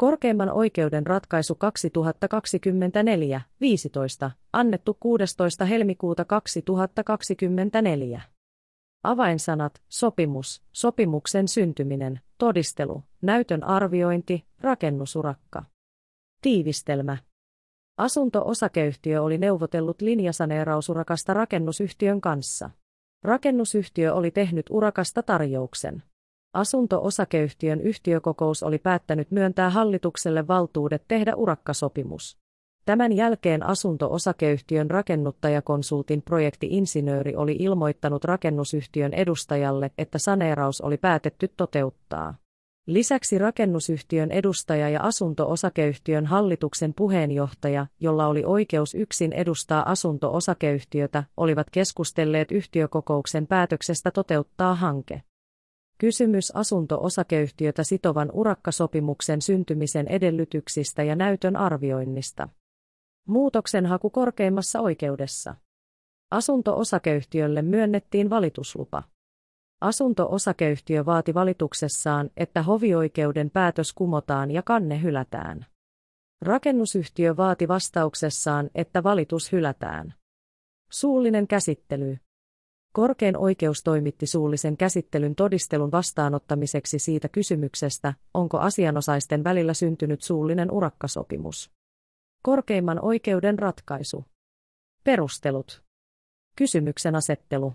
Korkeimman oikeuden ratkaisu 2024-15, annettu 16. helmikuuta 2024. Avainsanat, sopimus, sopimuksen syntyminen, todistelu, näytön arviointi, rakennusurakka. Tiivistelmä. Asunto-osakeyhtiö oli neuvotellut linjasaneerausurakasta rakennusyhtiön kanssa. Rakennusyhtiö oli tehnyt urakasta tarjouksen. Asunto-osakeyhtiön yhtiökokous oli päättänyt myöntää hallitukselle valtuudet tehdä urakkasopimus. Tämän jälkeen asunto-osakeyhtiön rakennuttajakonsultin projektiinsinööri oli ilmoittanut rakennusyhtiön edustajalle, että saneeraus oli päätetty toteuttaa. Lisäksi rakennusyhtiön edustaja ja asunto-osakeyhtiön hallituksen puheenjohtaja, jolla oli oikeus yksin edustaa asunto-osakeyhtiötä, olivat keskustelleet yhtiökokouksen päätöksestä toteuttaa hanke. Kysymys asunto-osakeyhtiötä sitovan urakkasopimuksen syntymisen edellytyksistä ja näytön arvioinnista. Muutoksen haku korkeimmassa oikeudessa. Asunto-osakeyhtiölle myönnettiin valituslupa. Asunto-osakeyhtiö vaati valituksessaan, että hovioikeuden päätös kumotaan ja kanne hylätään. Rakennusyhtiö vaati vastauksessaan, että valitus hylätään. Suullinen käsittely. Korkein oikeus toimitti suullisen käsittelyn todistelun vastaanottamiseksi siitä kysymyksestä, onko asianosaisten välillä syntynyt suullinen urakkasopimus. Korkeimman oikeuden ratkaisu. Perustelut. Kysymyksen asettelu.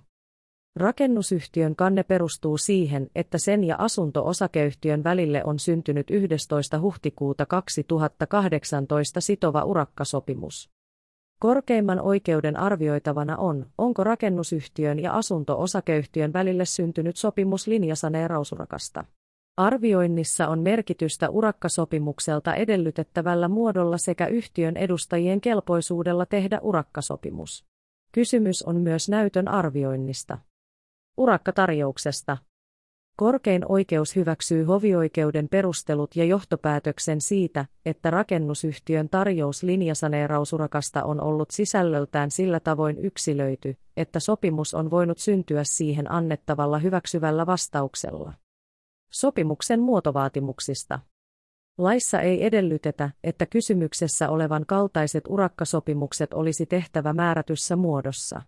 Rakennusyhtiön kanne perustuu siihen, että sen ja asunto-osakeyhtiön välille on syntynyt 11. huhtikuuta 2018 sitova urakkasopimus. Korkeimman oikeuden arvioitavana on, onko rakennusyhtiön ja asunto-osakeyhtiön välille syntynyt sopimus linjasaneerausurakasta. Arvioinnissa on merkitystä urakkasopimukselta edellytettävällä muodolla sekä yhtiön edustajien kelpoisuudella tehdä urakkasopimus. Kysymys on myös näytön arvioinnista. Urakkatarjouksesta. Korkein oikeus hyväksyy hovioikeuden perustelut ja johtopäätöksen siitä, että rakennusyhtiön tarjous linjasaneerausurakasta on ollut sisällöltään sillä tavoin yksilöity, että sopimus on voinut syntyä siihen annettavalla hyväksyvällä vastauksella. Sopimuksen muotovaatimuksista. Laissa ei edellytetä, että kysymyksessä olevan kaltaiset urakkasopimukset olisi tehtävä määrätyssä muodossa.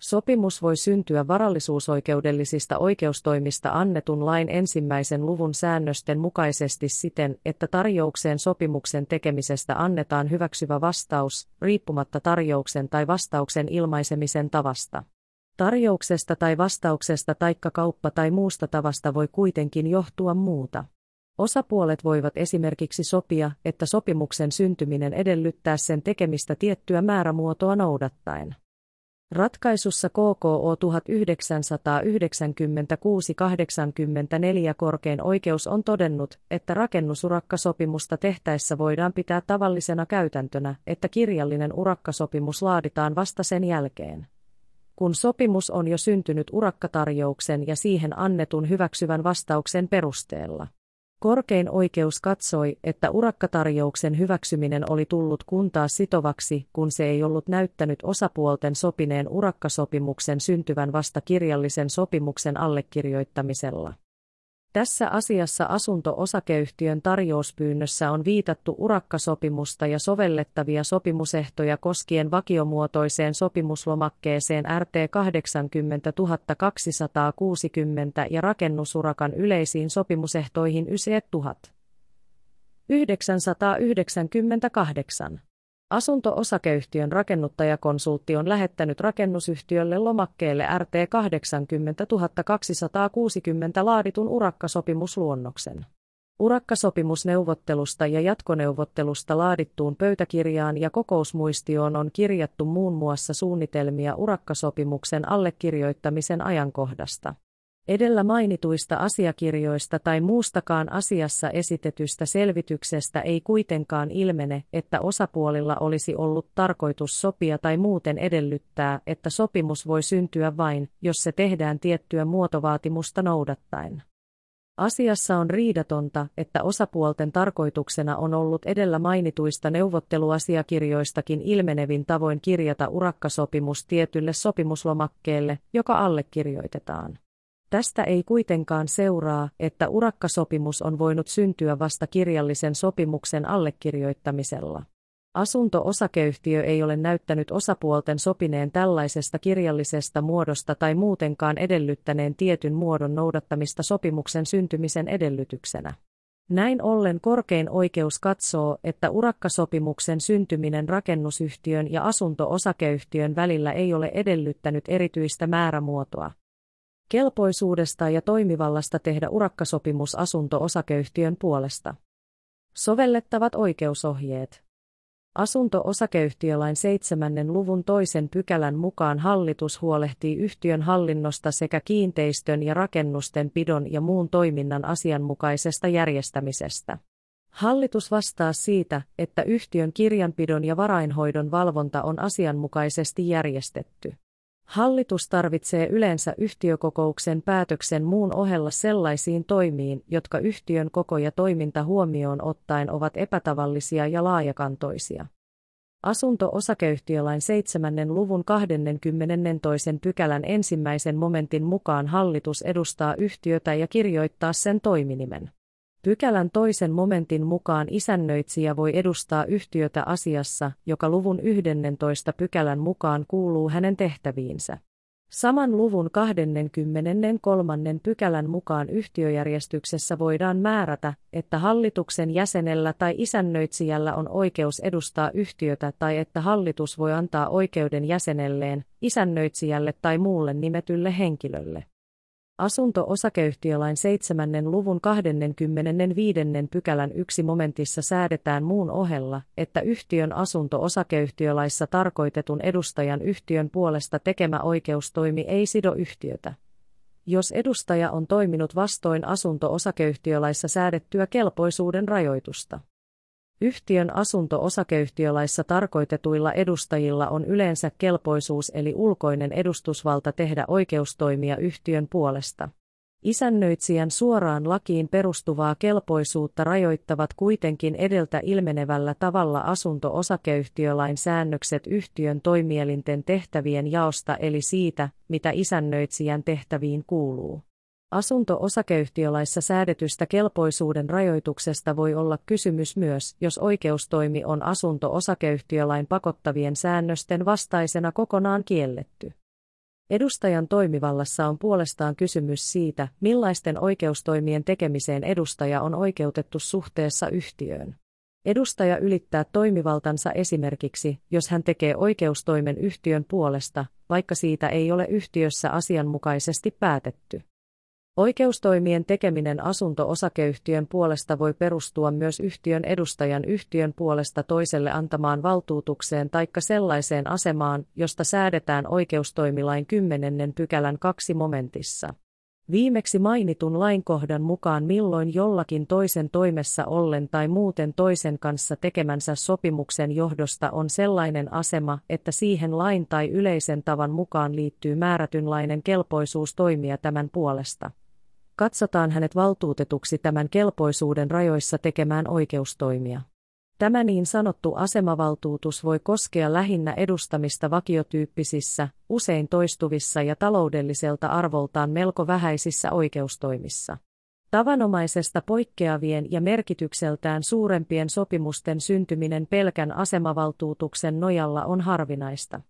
Sopimus voi syntyä varallisuusoikeudellisista oikeustoimista annetun lain ensimmäisen luvun säännösten mukaisesti siten, että tarjoukseen sopimuksen tekemisestä annetaan hyväksyvä vastaus, riippumatta tarjouksen tai vastauksen ilmaisemisen tavasta. Tarjouksesta tai vastauksesta taikka kauppa tai muusta tavasta voi kuitenkin johtua muuta. Osapuolet voivat esimerkiksi sopia, että sopimuksen syntyminen edellyttää sen tekemistä tiettyä määrämuotoa noudattaen. Ratkaisussa KKO 1996-84 korkein oikeus on todennut, että rakennusurakkasopimusta tehtäessä voidaan pitää tavallisena käytäntönä, että kirjallinen urakkasopimus laaditaan vasta sen jälkeen. Kun sopimus on jo syntynyt urakkatarjouksen ja siihen annetun hyväksyvän vastauksen perusteella. Korkein oikeus katsoi, että urakkatarjouksen hyväksyminen oli tullut kuntaa sitovaksi, kun se ei ollut näyttänyt osapuolten sopineen urakkasopimuksen syntyvän vasta kirjallisen sopimuksen allekirjoittamisella. Tässä asiassa asunto-osakeyhtiön tarjouspyynnössä on viitattu urakkasopimusta ja sovellettavia sopimusehtoja koskien vakiomuotoiseen sopimuslomakkeeseen RT 80260 ja rakennusurakan yleisiin sopimusehtoihin YSE 1000. 998. Asunto-osakeyhtiön rakennuttajakonsultti on lähettänyt rakennusyhtiölle lomakkeelle RT 80260 laaditun urakkasopimusluonnoksen. Urakkasopimusneuvottelusta ja jatkoneuvottelusta laadittuun pöytäkirjaan ja kokousmuistioon on kirjattu muun muassa suunnitelmia urakkasopimuksen allekirjoittamisen ajankohdasta. Edellä mainituista asiakirjoista tai muustakaan asiassa esitetystä selvityksestä ei kuitenkaan ilmene, että osapuolilla olisi ollut tarkoitus sopia tai muuten edellyttää, että sopimus voi syntyä vain, jos se tehdään tiettyä muotovaatimusta noudattaen. Asiassa on riidatonta, että osapuolten tarkoituksena on ollut edellä mainituista neuvotteluasiakirjoistakin ilmenevin tavoin kirjata urakkasopimus tietylle sopimuslomakkeelle, joka allekirjoitetaan. Tästä ei kuitenkaan seuraa, että urakkasopimus on voinut syntyä vasta kirjallisen sopimuksen allekirjoittamisella. Asunto-osakeyhtiö ei ole näyttänyt osapuolten sopineen tällaisesta kirjallisesta muodosta tai muutenkaan edellyttäneen tietyn muodon noudattamista sopimuksen syntymisen edellytyksenä. Näin ollen korkein oikeus katsoo, että urakkasopimuksen syntyminen rakennusyhtiön ja asunto-osakeyhtiön välillä ei ole edellyttänyt erityistä määrämuotoa. Kelpoisuudesta ja toimivallasta tehdä urakkasopimus asunto-osakeyhtiön puolesta. Sovellettavat oikeusohjeet. Asunto-osakeyhtiölain 7. luvun toisen pykälän mukaan hallitus huolehtii yhtiön hallinnosta sekä kiinteistön ja rakennusten pidon ja muun toiminnan asianmukaisesta järjestämisestä. Hallitus vastaa siitä, että yhtiön kirjanpidon ja varainhoidon valvonta on asianmukaisesti järjestetty. Hallitus tarvitsee yleensä yhtiökokouksen päätöksen muun ohella sellaisiin toimiin, jotka yhtiön koko ja toiminta huomioon ottaen ovat epätavallisia ja laajakantoisia. Asunto-osakeyhtiölain 7. luvun 22. pykälän ensimmäisen momentin mukaan hallitus edustaa yhtiötä ja kirjoittaa sen toiminimen. Pykälän toisen momentin mukaan isännöitsijä voi edustaa yhtiötä asiassa, joka luvun 11 pykälän mukaan kuuluu hänen tehtäviinsä. Saman luvun 23. pykälän mukaan yhtiöjärjestyksessä voidaan määrätä, että hallituksen jäsenellä tai isännöitsijällä on oikeus edustaa yhtiötä tai että hallitus voi antaa oikeuden jäsenelleen, isännöitsijälle tai muulle nimetylle henkilölle. Asunto-osakeyhtiölain 7. luvun 25. pykälän yksi momentissa säädetään muun ohella, että yhtiön asunto-osakeyhtiölaissa tarkoitetun edustajan yhtiön puolesta tekemä oikeustoimi ei sido yhtiötä. Jos edustaja on toiminut vastoin asunto-osakeyhtiölaissa säädettyä kelpoisuuden rajoitusta. Yhtiön asunto-osakeyhtiölaissa tarkoitetuilla edustajilla on yleensä kelpoisuus eli ulkoinen edustusvalta tehdä oikeustoimia yhtiön puolesta. Isännöitsijän suoraan lakiin perustuvaa kelpoisuutta rajoittavat kuitenkin edeltä ilmenevällä tavalla asunto-osakeyhtiölain säännökset yhtiön toimielinten tehtävien jaosta eli siitä, mitä isännöitsijän tehtäviin kuuluu. Asunto-osakeyhtiölaissa säädetystä kelpoisuuden rajoituksesta voi olla kysymys myös, jos oikeustoimi on asunto-osakeyhtiölain pakottavien säännösten vastaisena kokonaan kielletty. Edustajan toimivallassa on puolestaan kysymys siitä, millaisten oikeustoimien tekemiseen edustaja on oikeutettu suhteessa yhtiöön. Edustaja ylittää toimivaltansa esimerkiksi, jos hän tekee oikeustoimen yhtiön puolesta, vaikka siitä ei ole yhtiössä asianmukaisesti päätetty. Oikeustoimien tekeminen asunto-osakeyhtiön puolesta voi perustua myös yhtiön edustajan yhtiön puolesta toiselle antamaan valtuutukseen taikka sellaiseen asemaan, josta säädetään oikeustoimilain 10. pykälän kaksi momentissa. Viimeksi mainitun lainkohdan mukaan milloin jollakin toisen toimessa ollen tai muuten toisen kanssa tekemänsä sopimuksen johdosta on sellainen asema, että siihen lain tai yleisen tavan mukaan liittyy määrätynlainen kelpoisuus toimia tämän puolesta katsotaan hänet valtuutetuksi tämän kelpoisuuden rajoissa tekemään oikeustoimia. Tämä niin sanottu asemavaltuutus voi koskea lähinnä edustamista vakiotyyppisissä, usein toistuvissa ja taloudelliselta arvoltaan melko vähäisissä oikeustoimissa. Tavanomaisesta poikkeavien ja merkitykseltään suurempien sopimusten syntyminen pelkän asemavaltuutuksen nojalla on harvinaista.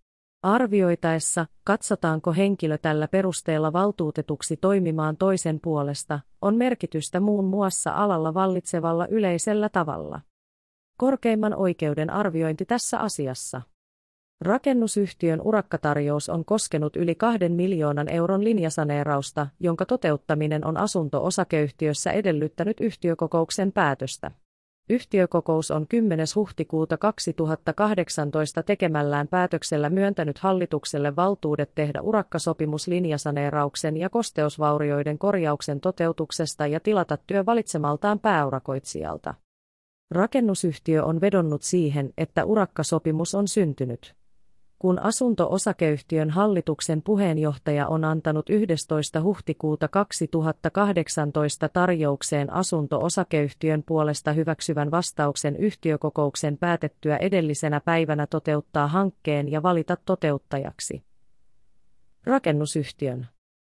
Arvioitaessa, katsotaanko henkilö tällä perusteella valtuutetuksi toimimaan toisen puolesta, on merkitystä muun muassa alalla vallitsevalla yleisellä tavalla. Korkeimman oikeuden arviointi tässä asiassa. Rakennusyhtiön urakkatarjous on koskenut yli kahden miljoonan euron linjasaneerausta, jonka toteuttaminen on asunto-osakeyhtiössä edellyttänyt yhtiökokouksen päätöstä. Yhtiökokous on 10. huhtikuuta 2018 tekemällään päätöksellä myöntänyt hallitukselle valtuudet tehdä urakkasopimus linjasaneerauksen ja kosteusvaurioiden korjauksen toteutuksesta ja tilata työ valitsemaltaan pääurakoitsijalta. Rakennusyhtiö on vedonnut siihen, että urakkasopimus on syntynyt kun asunto-osakeyhtiön hallituksen puheenjohtaja on antanut 11. huhtikuuta 2018 tarjoukseen asunto-osakeyhtiön puolesta hyväksyvän vastauksen yhtiökokouksen päätettyä edellisenä päivänä toteuttaa hankkeen ja valita toteuttajaksi. Rakennusyhtiön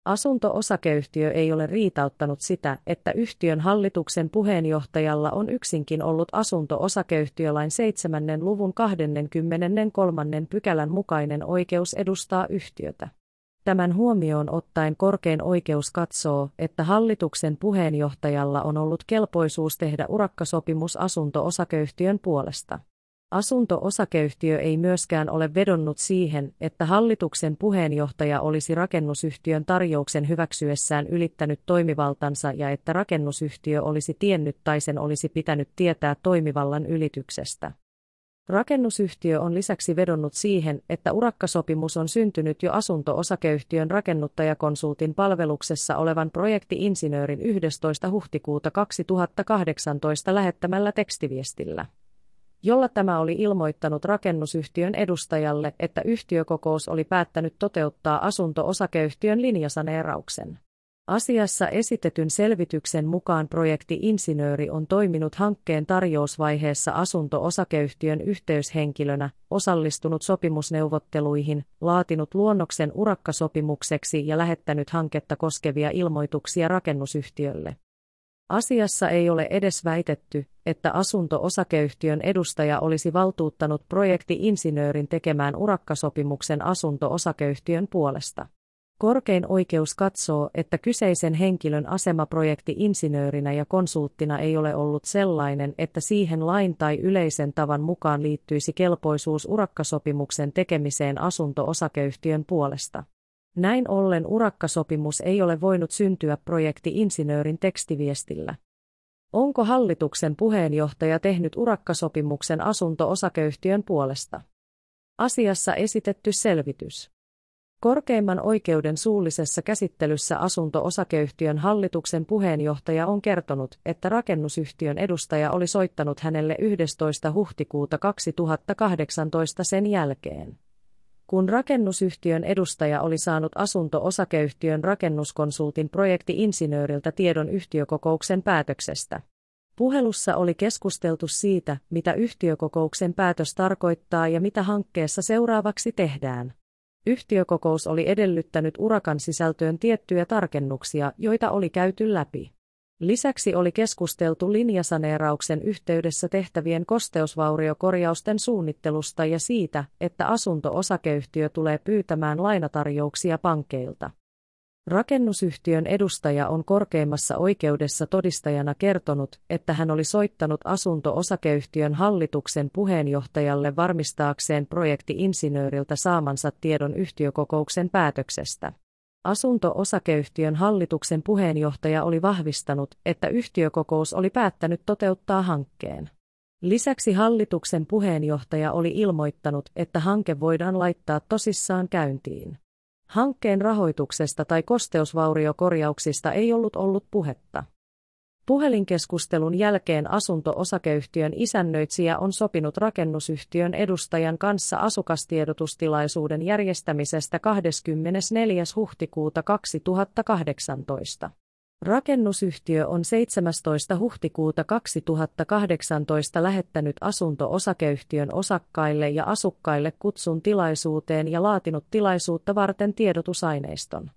Asunto-osakeyhtiö ei ole riitauttanut sitä, että yhtiön hallituksen puheenjohtajalla on yksinkin ollut asunto-osakeyhtiölain 7. luvun 23. pykälän mukainen oikeus edustaa yhtiötä. Tämän huomioon ottaen korkein oikeus katsoo, että hallituksen puheenjohtajalla on ollut kelpoisuus tehdä urakkasopimus asunto-osakeyhtiön puolesta. Asunto-osakeyhtiö ei myöskään ole vedonnut siihen, että hallituksen puheenjohtaja olisi rakennusyhtiön tarjouksen hyväksyessään ylittänyt toimivaltansa ja että rakennusyhtiö olisi tiennyt tai sen olisi pitänyt tietää toimivallan ylityksestä. Rakennusyhtiö on lisäksi vedonnut siihen, että urakkasopimus on syntynyt jo asunto-osakeyhtiön rakennuttajakonsultin palveluksessa olevan projektiinsinöörin 11. huhtikuuta 2018 lähettämällä tekstiviestillä jolla tämä oli ilmoittanut rakennusyhtiön edustajalle, että yhtiökokous oli päättänyt toteuttaa asunto-osakeyhtiön linjasaneerauksen. Asiassa esitetyn selvityksen mukaan projektiinsinööri on toiminut hankkeen tarjousvaiheessa asunto-osakeyhtiön yhteyshenkilönä, osallistunut sopimusneuvotteluihin, laatinut luonnoksen urakkasopimukseksi ja lähettänyt hanketta koskevia ilmoituksia rakennusyhtiölle. Asiassa ei ole edes väitetty, että asunto-osakeyhtiön edustaja olisi valtuuttanut projekti-insinöörin tekemään urakkasopimuksen asunto-osakeyhtiön puolesta. Korkein oikeus katsoo, että kyseisen henkilön asema projekti-insinöörinä ja konsulttina ei ole ollut sellainen, että siihen lain tai yleisen tavan mukaan liittyisi kelpoisuus urakkasopimuksen tekemiseen asunto-osakeyhtiön puolesta. Näin ollen urakkasopimus ei ole voinut syntyä projekti-insinöörin tekstiviestillä. Onko hallituksen puheenjohtaja tehnyt urakkasopimuksen asunto-osakeyhtiön puolesta? Asiassa esitetty selvitys. Korkeimman oikeuden suullisessa käsittelyssä asunto-osakeyhtiön hallituksen puheenjohtaja on kertonut, että rakennusyhtiön edustaja oli soittanut hänelle 11. huhtikuuta 2018 sen jälkeen kun rakennusyhtiön edustaja oli saanut asunto-osakeyhtiön rakennuskonsultin projekti-insinööriltä tiedon yhtiökokouksen päätöksestä. Puhelussa oli keskusteltu siitä, mitä yhtiökokouksen päätös tarkoittaa ja mitä hankkeessa seuraavaksi tehdään. Yhtiökokous oli edellyttänyt urakan sisältöön tiettyjä tarkennuksia, joita oli käyty läpi. Lisäksi oli keskusteltu linjasaneerauksen yhteydessä tehtävien kosteusvauriokorjausten suunnittelusta ja siitä, että asunto-osakeyhtiö tulee pyytämään lainatarjouksia pankkeilta. Rakennusyhtiön edustaja on korkeimmassa oikeudessa todistajana kertonut, että hän oli soittanut asunto-osakeyhtiön hallituksen puheenjohtajalle varmistaakseen projekti-insinööriltä saamansa tiedon yhtiökokouksen päätöksestä. Asunto-osakeyhtiön hallituksen puheenjohtaja oli vahvistanut, että yhtiökokous oli päättänyt toteuttaa hankkeen. Lisäksi hallituksen puheenjohtaja oli ilmoittanut, että hanke voidaan laittaa tosissaan käyntiin. Hankkeen rahoituksesta tai kosteusvauriokorjauksista ei ollut ollut puhetta. Puhelinkeskustelun jälkeen asunto-osakeyhtiön isännöitsijä on sopinut rakennusyhtiön edustajan kanssa asukastiedotustilaisuuden järjestämisestä 24. huhtikuuta 2018. Rakennusyhtiö on 17. huhtikuuta 2018 lähettänyt asunto-osakeyhtiön osakkaille ja asukkaille kutsun tilaisuuteen ja laatinut tilaisuutta varten tiedotusaineiston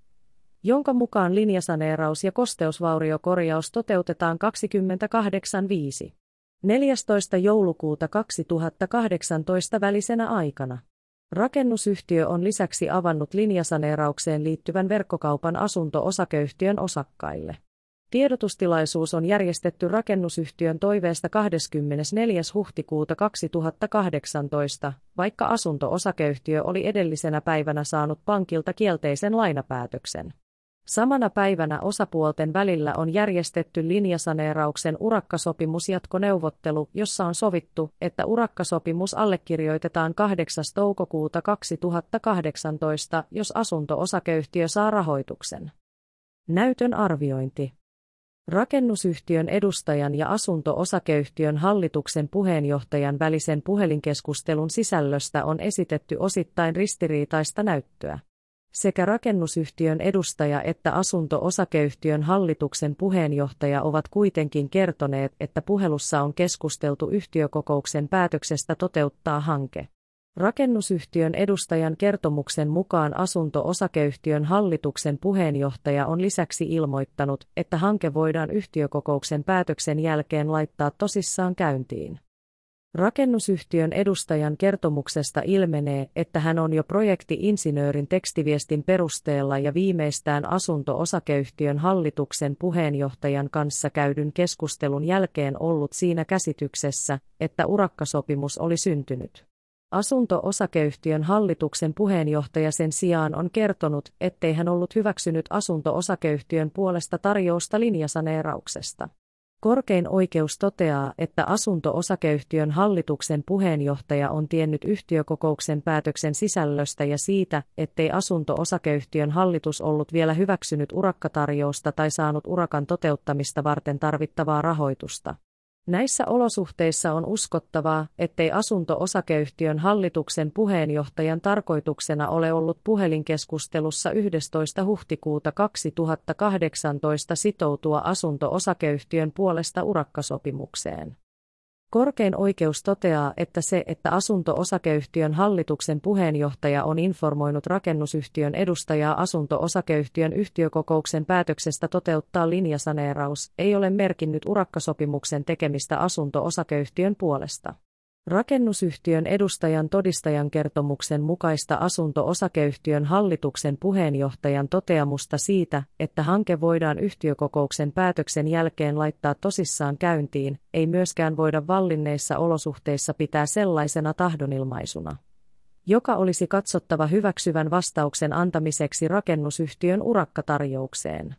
jonka mukaan linjasaneeraus ja kosteusvauriokorjaus toteutetaan 28.5. 14. joulukuuta 2018 välisenä aikana. Rakennusyhtiö on lisäksi avannut linjasaneeraukseen liittyvän verkkokaupan asunto-osakeyhtiön osakkaille. Tiedotustilaisuus on järjestetty rakennusyhtiön toiveesta 24. huhtikuuta 2018, vaikka asunto-osakeyhtiö oli edellisenä päivänä saanut pankilta kielteisen lainapäätöksen. Samana päivänä osapuolten välillä on järjestetty linjasaneerauksen urakkasopimusjatkoneuvottelu, jossa on sovittu, että urakkasopimus allekirjoitetaan 8. toukokuuta 2018, jos asunto-osakeyhtiö saa rahoituksen. Näytön arviointi. Rakennusyhtiön edustajan ja asunto-osakeyhtiön hallituksen puheenjohtajan välisen puhelinkeskustelun sisällöstä on esitetty osittain ristiriitaista näyttöä. Sekä rakennusyhtiön edustaja että asunto-osakeyhtiön hallituksen puheenjohtaja ovat kuitenkin kertoneet, että puhelussa on keskusteltu yhtiökokouksen päätöksestä toteuttaa hanke. Rakennusyhtiön edustajan kertomuksen mukaan asunto-osakeyhtiön hallituksen puheenjohtaja on lisäksi ilmoittanut, että hanke voidaan yhtiökokouksen päätöksen jälkeen laittaa tosissaan käyntiin. Rakennusyhtiön edustajan kertomuksesta ilmenee, että hän on jo projekti-insinöörin tekstiviestin perusteella ja viimeistään asunto-osakeyhtiön hallituksen puheenjohtajan kanssa käydyn keskustelun jälkeen ollut siinä käsityksessä, että urakkasopimus oli syntynyt. Asunto-osakeyhtiön hallituksen puheenjohtaja sen sijaan on kertonut, ettei hän ollut hyväksynyt asunto-osakeyhtiön puolesta tarjousta linjasaneerauksesta. Korkein oikeus toteaa, että asunto-osakeyhtiön hallituksen puheenjohtaja on tiennyt yhtiökokouksen päätöksen sisällöstä ja siitä, ettei asunto-osakeyhtiön hallitus ollut vielä hyväksynyt urakkatarjousta tai saanut urakan toteuttamista varten tarvittavaa rahoitusta. Näissä olosuhteissa on uskottavaa, ettei asunto-osakeyhtiön hallituksen puheenjohtajan tarkoituksena ole ollut puhelinkeskustelussa 11. huhtikuuta 2018 sitoutua asunto-osakeyhtiön puolesta urakkasopimukseen. Korkein oikeus toteaa, että se, että asunto-osakeyhtiön hallituksen puheenjohtaja on informoinut rakennusyhtiön edustajaa asunto-osakeyhtiön yhtiökokouksen päätöksestä toteuttaa linjasaneeraus, ei ole merkinnyt urakkasopimuksen tekemistä asunto-osakeyhtiön puolesta. Rakennusyhtiön edustajan todistajan kertomuksen mukaista asunto-osakeyhtiön hallituksen puheenjohtajan toteamusta siitä, että hanke voidaan yhtiökokouksen päätöksen jälkeen laittaa tosissaan käyntiin, ei myöskään voida vallinneissa olosuhteissa pitää sellaisena tahdonilmaisuna joka olisi katsottava hyväksyvän vastauksen antamiseksi rakennusyhtiön urakkatarjoukseen.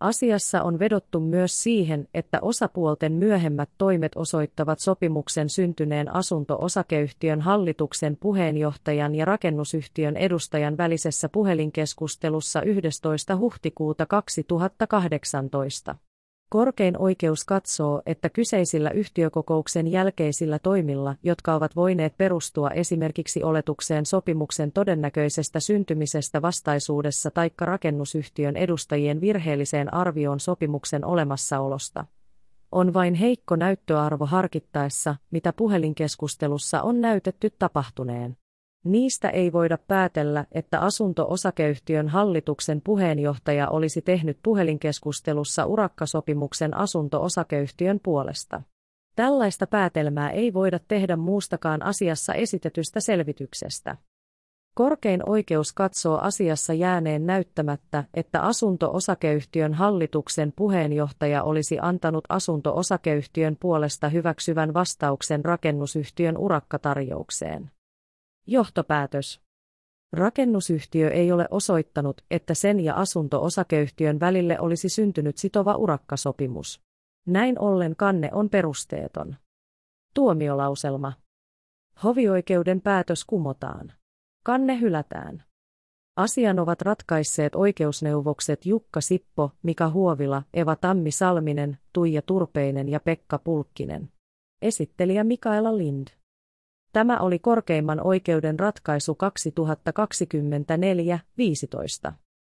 Asiassa on vedottu myös siihen, että osapuolten myöhemmät toimet osoittavat sopimuksen syntyneen asunto-osakeyhtiön hallituksen puheenjohtajan ja rakennusyhtiön edustajan välisessä puhelinkeskustelussa 11. huhtikuuta 2018. Korkein oikeus katsoo, että kyseisillä yhtiökokouksen jälkeisillä toimilla, jotka ovat voineet perustua esimerkiksi oletukseen sopimuksen todennäköisestä syntymisestä vastaisuudessa taikka rakennusyhtiön edustajien virheelliseen arvioon sopimuksen olemassaolosta, on vain heikko näyttöarvo harkittaessa, mitä puhelinkeskustelussa on näytetty tapahtuneen. Niistä ei voida päätellä, että asunto-osakeyhtiön hallituksen puheenjohtaja olisi tehnyt puhelinkeskustelussa urakkasopimuksen asunto-osakeyhtiön puolesta. Tällaista päätelmää ei voida tehdä muustakaan asiassa esitetystä selvityksestä. Korkein oikeus katsoo asiassa jääneen näyttämättä, että asunto-osakeyhtiön hallituksen puheenjohtaja olisi antanut asunto-osakeyhtiön puolesta hyväksyvän vastauksen rakennusyhtiön urakkatarjoukseen. Johtopäätös. Rakennusyhtiö ei ole osoittanut, että sen ja asunto-osakeyhtiön välille olisi syntynyt sitova urakkasopimus. Näin ollen kanne on perusteeton. Tuomiolauselma. Hovioikeuden päätös kumotaan. Kanne hylätään. Asian ovat ratkaisseet oikeusneuvokset Jukka Sippo, Mika Huovila, Eva Tammi Salminen, Tuija Turpeinen ja Pekka Pulkkinen. Esittelijä Mikaela Lind. Tämä oli korkeimman oikeuden ratkaisu 2024-15.